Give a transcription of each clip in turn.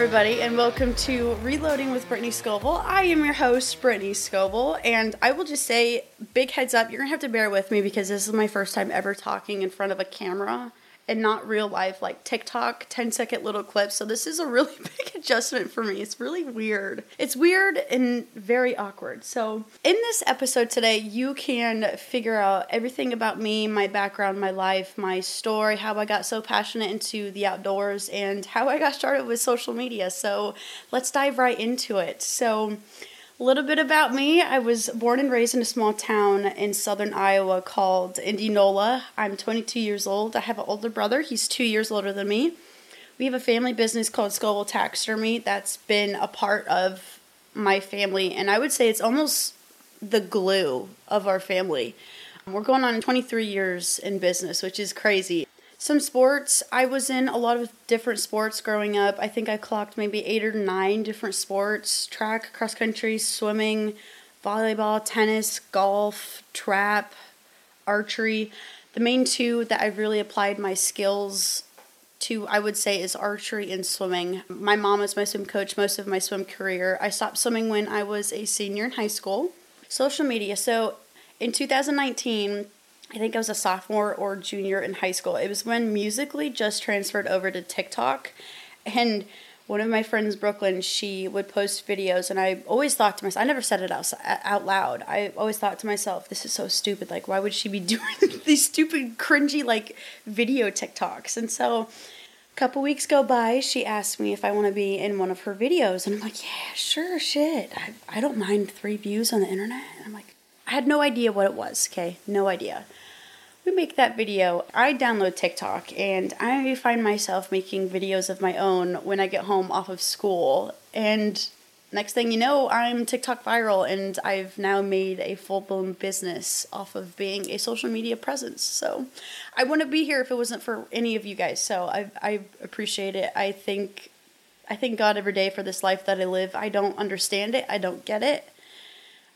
Everybody, and welcome to Reloading with Brittany Scovel. I am your host, Brittany Scovel, and I will just say, big heads up, you're gonna have to bear with me because this is my first time ever talking in front of a camera and not real life, like TikTok 10 second little clips. So this is a really big adjustment for me. It's really weird. It's weird and very awkward. So in this episode today, you can figure out everything about me, my background, my life, my story, how I got so passionate into the outdoors, and how I got started with social media. So let's dive right into it. So a little bit about me. I was born and raised in a small town in southern Iowa called Indianola. I'm 22 years old. I have an older brother. He's two years older than me. We have a family business called Scovel Taxidermy that's been a part of my family, and I would say it's almost the glue of our family. We're going on 23 years in business, which is crazy. Some sports, I was in a lot of different sports growing up. I think I clocked maybe eight or nine different sports track, cross country, swimming, volleyball, tennis, golf, trap, archery. The main two that I've really applied my skills to, I would say, is archery and swimming. My mom was my swim coach most of my swim career. I stopped swimming when I was a senior in high school. Social media. So in 2019, I think I was a sophomore or junior in high school. It was when Musical.ly just transferred over to TikTok. And one of my friends, Brooklyn, she would post videos, and I always thought to myself, I never said it out, out loud. I always thought to myself, this is so stupid. Like, why would she be doing these stupid, cringy, like, video TikToks? And so, a couple weeks go by, she asked me if I want to be in one of her videos, and I'm like, yeah, sure, shit. I, I don't mind three views on the internet. And I'm like, I had no idea what it was, okay? No idea we make that video, I download TikTok and I find myself making videos of my own when I get home off of school. And next thing you know, I'm TikTok viral and I've now made a full blown business off of being a social media presence. So I wouldn't be here if it wasn't for any of you guys. So I, I appreciate it. I think. I thank God every day for this life that I live. I don't understand it. I don't get it.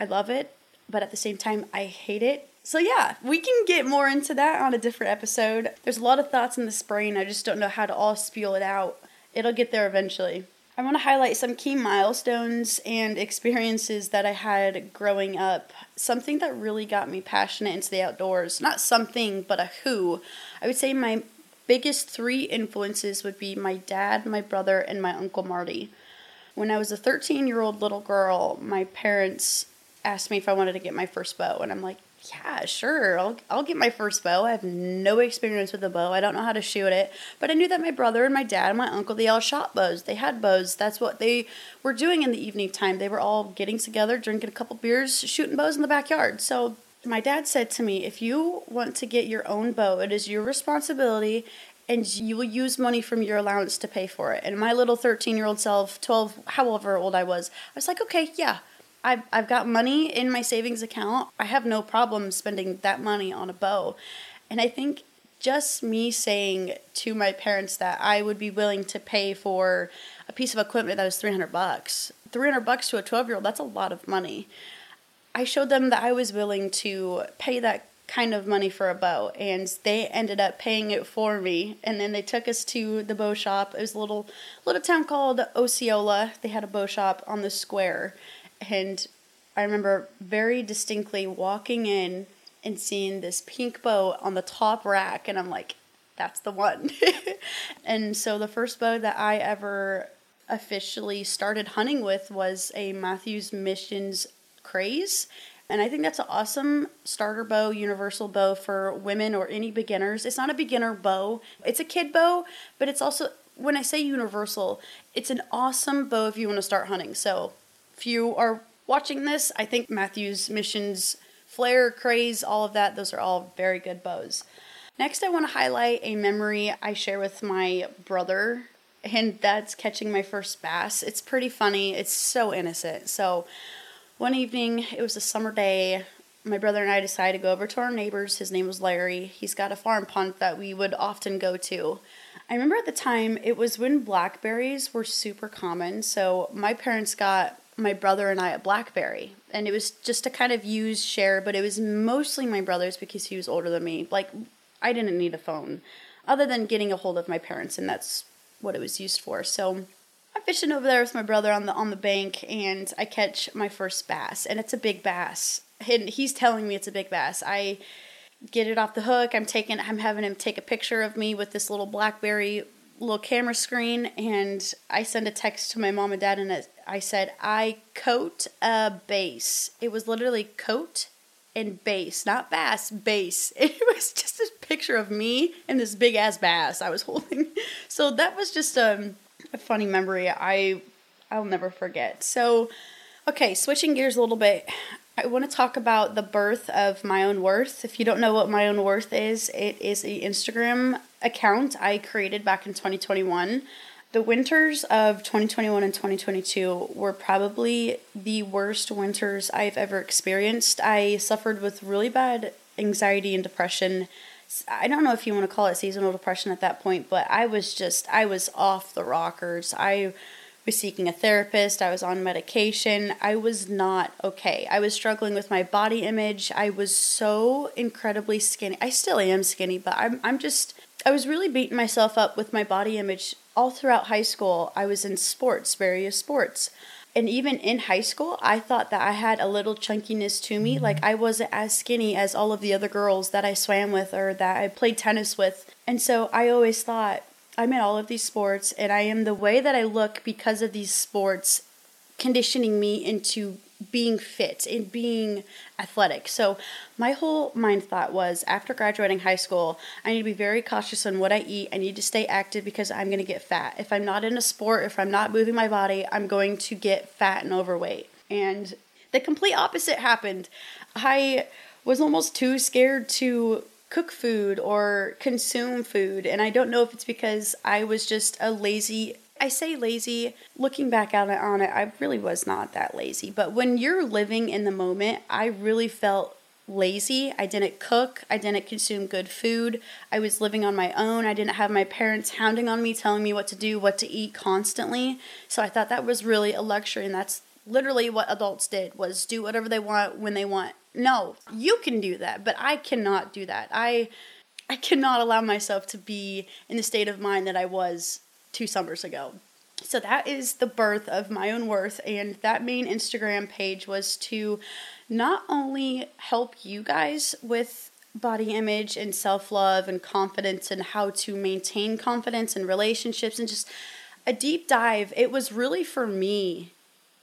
I love it. But at the same time, I hate it so yeah, we can get more into that on a different episode. There's a lot of thoughts in this brain. I just don't know how to all spew it out. It'll get there eventually. I want to highlight some key milestones and experiences that I had growing up. Something that really got me passionate into the outdoors. Not something, but a who. I would say my biggest three influences would be my dad, my brother, and my uncle Marty. When I was a 13 year old little girl, my parents asked me if I wanted to get my first bow, and I'm like, yeah, sure, I'll, I'll get my first bow. I have no experience with a bow. I don't know how to shoot it. But I knew that my brother and my dad and my uncle, they all shot bows. They had bows. That's what they were doing in the evening time. They were all getting together, drinking a couple beers, shooting bows in the backyard. So my dad said to me, if you want to get your own bow, it is your responsibility and you will use money from your allowance to pay for it. And my little 13 year old self, 12, however old I was, I was like, okay, yeah, I've, I've got money in my savings account. I have no problem spending that money on a bow. And I think just me saying to my parents that I would be willing to pay for a piece of equipment that was 300 bucks. 300 bucks to a 12 year old, that's a lot of money. I showed them that I was willing to pay that kind of money for a bow and they ended up paying it for me and then they took us to the bow shop it was a little little town called osceola they had a bow shop on the square and I remember very distinctly walking in and seeing this pink bow on the top rack, and I'm like, that's the one. and so the first bow that I ever officially started hunting with was a Mathews Missions Craze. And I think that's an awesome starter bow, universal bow for women or any beginners. It's not a beginner bow, it's a kid bow, but it's also, when I say universal, it's an awesome bow if you want to start hunting. So if you are watching this, I think Mathews Missions Flare, Craze, all of that, those are all very good bows. Next, I want to highlight a memory I share with my brother, and that's catching my first bass. It's pretty funny, it's so innocent. So, one evening, it was a summer day. My brother and I decided to go over to our neighbor's. His name was Larry. He's got a farm pond that we would often go to. I remember at the time, it was when blackberries were super common. So, my parents got my brother and I a BlackBerry, and it was just to kind of use share, but it was mostly my brother's because he was older than me. Like I didn't need a phone, other than getting a hold of my parents, and that's what it was used for. So I'm fishing over there with my brother on the on the bank, and I catch my first bass, and it's a big bass. And he's telling me it's a big bass. I get it off the hook. I'm taking. I'm having him take a picture of me with this little BlackBerry little camera screen, and I send a text to my mom and dad, and I said I coat a bass. It was literally coat and bass, not bass, bass. It was just a picture of me and this big ass bass I was holding. So that was just um, a funny memory I I'll never forget. So, okay, switching gears a little bit. I want to talk about the birth of My Own Worth. If you don't know what My Own Worth is, it is an Instagram account I created back in 2021. The winters of 2021 and 2022 were probably the worst winters I've ever experienced. I suffered with really bad anxiety and depression. I don't know if you want to call it seasonal depression at that point, but I was just, I was off the rockers. I was seeking a therapist. I was on medication. I was not okay. I was struggling with my body image. I was so incredibly skinny. I still am skinny, but I'm, I'm just, I was really beating myself up with my body image all throughout high school, I was in sports, various sports. And even in high school, I thought that I had a little chunkiness to me. Mm-hmm. Like I wasn't as skinny as all of the other girls that I swam with or that I played tennis with. And so I always thought, I'm in all of these sports and I am the way that I look because of these sports conditioning me into being fit and being athletic. So my whole mind thought was after graduating high school, I need to be very cautious on what I eat. I need to stay active because I'm going to get fat. If I'm not in a sport, if I'm not moving my body, I'm going to get fat and overweight. And the complete opposite happened. I was almost too scared to cook food or consume food. And I don't know if it's because I was just a lazy I say lazy. Looking back on it, on it, I really was not that lazy. But when you're living in the moment, I really felt lazy. I didn't cook. I didn't consume good food. I was living on my own. I didn't have my parents hounding on me, telling me what to do, what to eat constantly. So I thought that was really a luxury, and that's literally what adults did was do whatever they want when they want. No, you can do that, but I cannot do that. I I cannot allow myself to be in the state of mind that I was two summers ago. So that is the birth of my own worth, and that main Instagram page was to not only help you guys with body image and self love and confidence and how to maintain confidence in relationships and just a deep dive. It was really for me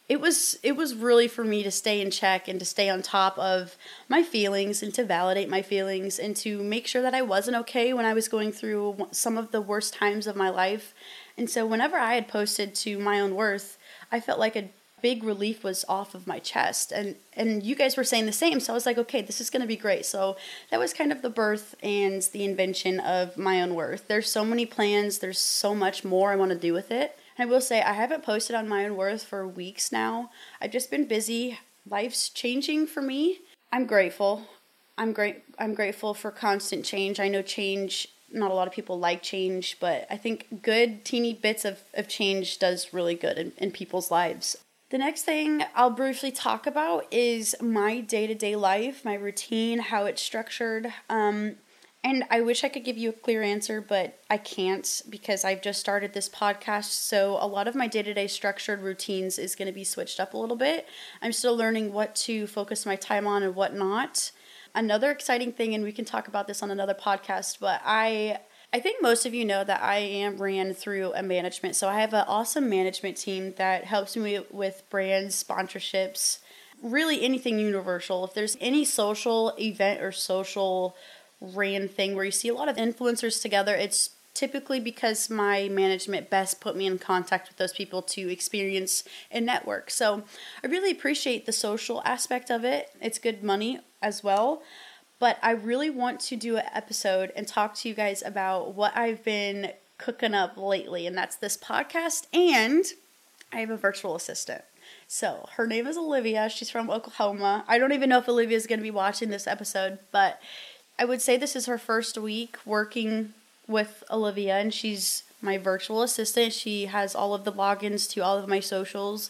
it was it was really for me to stay in check and to stay on top of my feelings and to validate my feelings and to make sure that I wasn't okay when I was going through some of the worst times of my life. And so whenever I had posted to my own worth, I felt like a big relief was off of my chest. And and you guys were saying the same so i was like okay this is going to be great. So that was kind of the birth and the invention of my own worth. There's so many plans there's so much more i want to do with it and I will say, I haven't posted on my own worth for weeks now. I've just been busy. Life's changing for me. I'm grateful. I'm great. I'm grateful for constant change. I know change. Not a lot of people like change, but I think good teeny bits of, of change does really good in, in people's lives. The next thing I'll briefly talk about is my day to day life, my routine, how it's structured. Um, and I wish I could give you a clear answer, but I can't because I've just started this podcast. So a lot of my day to day structured routines is going to be switched up a little bit. I'm still learning what to focus my time on and what not. Another exciting thing, and we can talk about this on another podcast, but I. I think most of you know that I am ran through a management. So I have an awesome management team that helps me with brands, sponsorships, really anything universal. If there's any social event or social ran thing where you see a lot of influencers together. It's typically because my management best put me in contact with those people to experience and network. So I really appreciate the social aspect of it. It's good money as well. But I really want to do an episode and talk to you guys about what I've been cooking up lately, and that's this podcast. And I have a virtual assistant. So her name is Olivia. She's from Oklahoma. I don't even know if Olivia is going to be watching this episode, but I would say this is her first week working with Olivia, and she's my virtual assistant. She has all of the logins to all of my socials.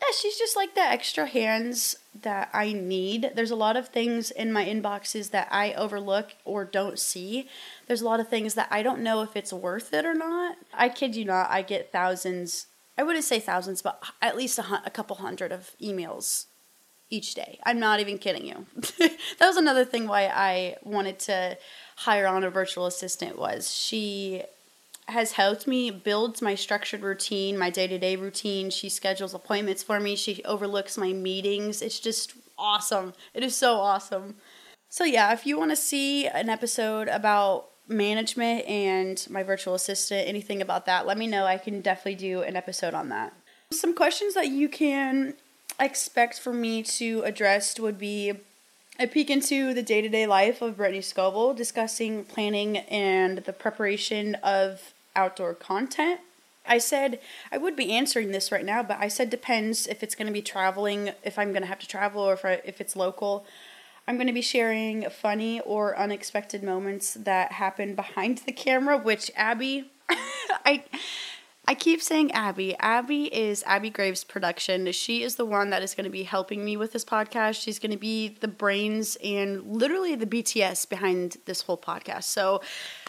Yeah, she's just like the extra hands that I need. There's a lot of things in my inboxes that I overlook or don't see. There's a lot of things that I don't know if it's worth it or not. I kid you not, I get thousands I wouldn't say thousands, but at least a, a couple hundred of emails each day. I'm not even kidding you. that was another thing why I wanted to hire on a virtual assistant was she has helped me build my structured routine, my day-to-day routine. She schedules appointments for me. She overlooks my meetings. It's just awesome. It is so awesome. So yeah, if you want to see an episode about management and my virtual assistant, anything about that, let me know. I can definitely do an episode on that. Some questions that you can expect for me to address would be a peek into the day to day life of Brittany Scovel, discussing planning and the preparation of outdoor content. I said I would be answering this right now, but I said depends if it's going to be traveling, if I'm going to have to travel, or if, I, if it's local. I'm going to be sharing funny or unexpected moments that happen behind the camera, which Abby, I. I keep saying Abby. Abby is Abby Graves production. She is the one that is going to be helping me with this podcast. She's going to be the brains and literally the BTS behind this whole podcast. So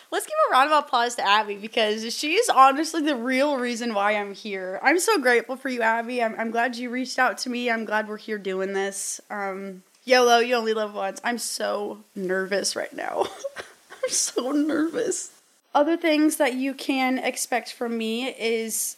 let's give a round of applause to Abby because she is honestly the real reason why I'm here. I'm so grateful for you, Abby. I'm, I'm glad you reached out to me. I'm glad we're here doing this. Um, YOLO, you only live once. I'm so nervous right now. I'm so nervous. Other things that you can expect from me is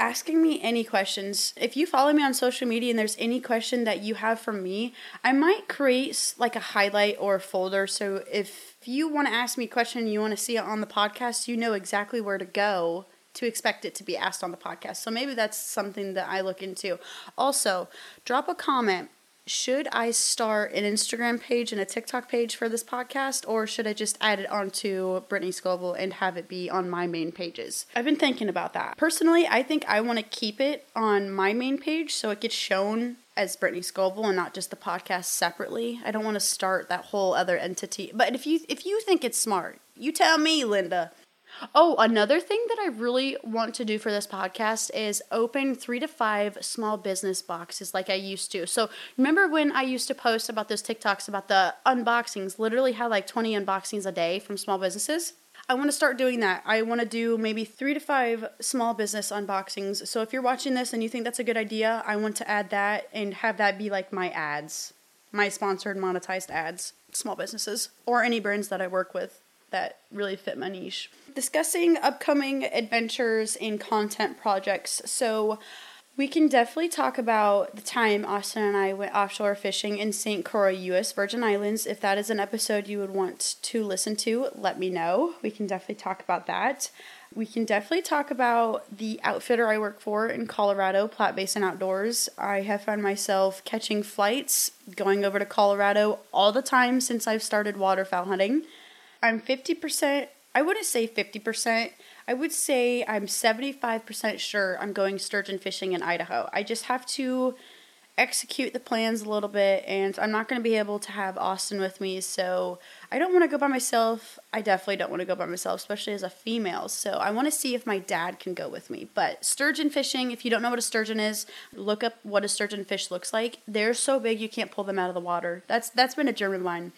asking me any questions. If you follow me on social media and there's any question that you have for me, I might create like a highlight or a folder. So if you want to ask me a question and you want to see it on the podcast, you know exactly where to go to expect it to be asked on the podcast. So maybe that's something that I look into. Also, drop a comment should I start an Instagram page and a TikTok page for this podcast, or should I just add it onto Brittany Scovel and have it be on my main pages? I've been thinking about that. Personally, I think I want to keep it on my main page so it gets shown as Brittany Scovel and not just the podcast separately. I don't want to start that whole other entity. But if you if you think it's smart, you tell me, Linda. Oh, another thing that I really want to do for this podcast is open three to five small business boxes like I used to. So, remember when I used to post about those TikToks about the unboxings, literally had like 20 unboxings a day from small businesses? I want to start doing that. I want to do maybe three to five small business unboxings. So, if you're watching this and you think that's a good idea, I want to add that and have that be like my ads, my sponsored monetized ads, small businesses, or any brands that I work with that really fit my niche discussing upcoming adventures and content projects. So, we can definitely talk about the time Austin and I went offshore fishing in St. Croix, U.S. Virgin Islands. If that is an episode you would want to listen to, let me know. We can definitely talk about that. We can definitely talk about the outfitter I work for in Colorado, Platte Basin Outdoors. I have found myself catching flights, going over to Colorado all the time since I've started waterfowl hunting. I'm 50% I wouldn't say 50%. I would say I'm 75% sure I'm going sturgeon fishing in Idaho. I just have to execute the plans a little bit, and I'm not going to be able to have Austin with me, so I don't want to go by myself. I definitely don't want to go by myself, especially as a female. So I want to see if my dad can go with me. But sturgeon fishing, if you don't know what a sturgeon is, look up what a sturgeon fish looks like. They're so big you can't pull them out of the water. That's that's been a of mine.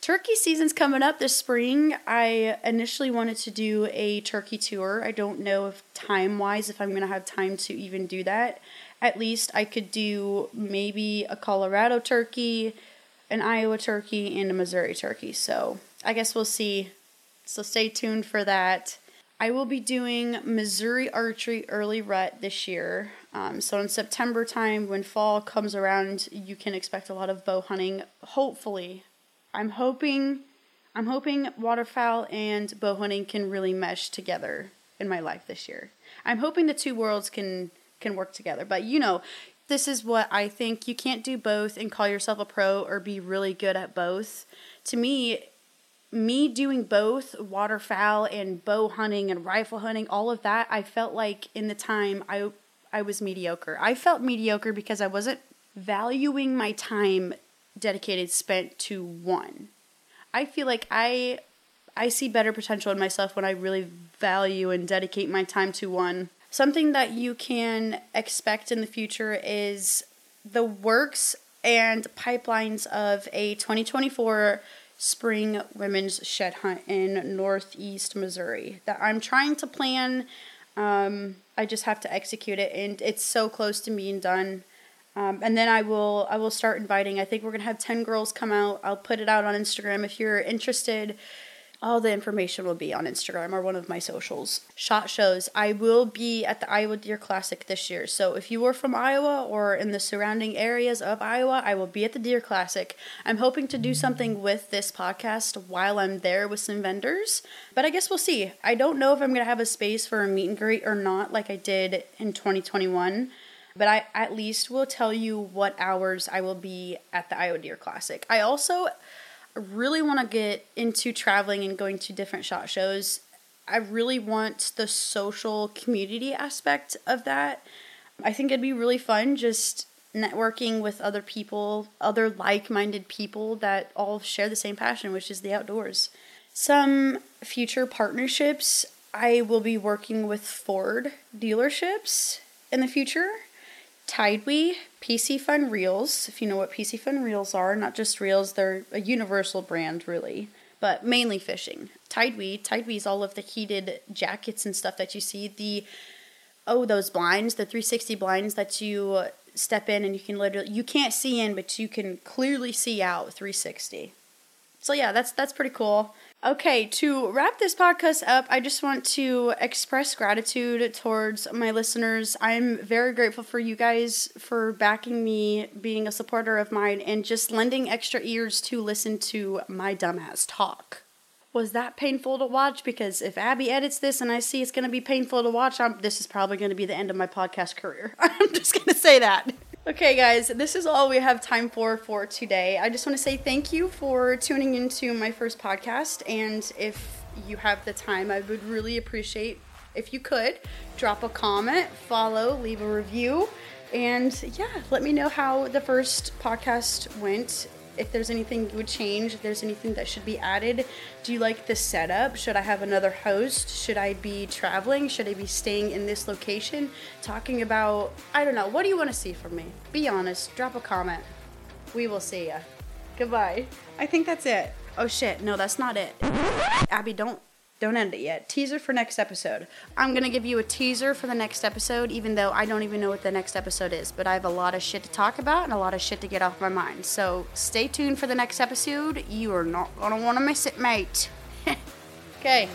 Turkey season's coming up this spring. I initially wanted to do a turkey tour. I don't know if time wise if I'm going to have time to even do that. At least I could do maybe a Colorado turkey, an Iowa turkey, and a Missouri turkey. So I guess we'll see. So stay tuned for that. I will be doing Missouri archery early rut this year. Um, so in September time, when fall comes around, you can expect a lot of bow hunting. Hopefully, I'm hoping I'm hoping waterfowl and bow hunting can really mesh together in my life this year. I'm hoping the two worlds can can work together. But you know, this is what I think. You can't do both and call yourself a pro or be really good at both. To me, me doing both waterfowl and bow hunting and rifle hunting, all of that, I felt like in the time I I was mediocre. I felt mediocre because I wasn't valuing my time dedicated spent to one. I feel like I I see better potential in myself when I really value and dedicate my time to one. Something that you can expect in the future is the works and pipelines of a 2024 spring women's shed hunt in northeast Missouri that I'm trying to plan. Um, I just have to execute it, and it's so close to being done. Um, and then I will I will start inviting. I think we're gonna have ten girls come out. I'll put it out on Instagram if you're interested. All the information will be on Instagram or one of my socials. Shot shows. I will be at the Iowa Deer Classic this year. So if you are from Iowa or in the surrounding areas of Iowa, I will be at the Deer Classic. I'm hoping to do something with this podcast while I'm there with some vendors, but I guess we'll see. I don't know if I'm going to have a space for a meet and greet or not like I did in 2021 but I at least will tell you what hours I will be at the Iowa Deer Classic. I also really want to get into traveling and going to different shot shows. I really want the social community aspect of that. I think it'd be really fun just networking with other people, other like minded people that all share the same passion, which is the outdoors. Some future partnerships I will be working with Ford dealerships in the future. Tidewe, PC Fun Reels, if you know what Piscifun Reels are, not just reels, they're a universal brand really, but mainly fishing. Tidewe, Tidewe is all of the heated jackets and stuff that you see. The oh, those blinds, the 360 blinds that you step in and you can literally you can't see in, but you can clearly see out 360. So yeah, that's that's pretty cool. Okay, to wrap this podcast up, I just want to express gratitude towards my listeners. I'm very grateful for you guys for backing me, being a supporter of mine, and just lending extra ears to listen to my dumbass talk. Was that painful to watch? Because if Abby edits this and I see it's going to be painful to watch, I'm, this is probably going to be the end of my podcast career. I'm just going to say that. Okay, guys, this is all we have time for for today. I just want to say thank you for tuning into my first podcast. And if you have the time, I would really appreciate if you could drop a comment, follow, leave a review, and yeah, let me know how the first podcast went if there's anything you would change, if there's anything that should be added. Do you like the setup? Should I have another host? Should I be traveling? Should I be staying in this location? Talking about, I don't know, what do you want to see from me? Be honest, drop a comment. We will see ya. Goodbye. I think that's it. Oh shit, no, that's not it. Abby, don't don't end it yet. Teaser for next episode. I'm gonna give you a teaser for the next episode, even though I don't even know what the next episode is. But I have a lot of shit to talk about and a lot of shit to get off my mind. So stay tuned for the next episode. You are not gonna wanna miss it, mate. okay.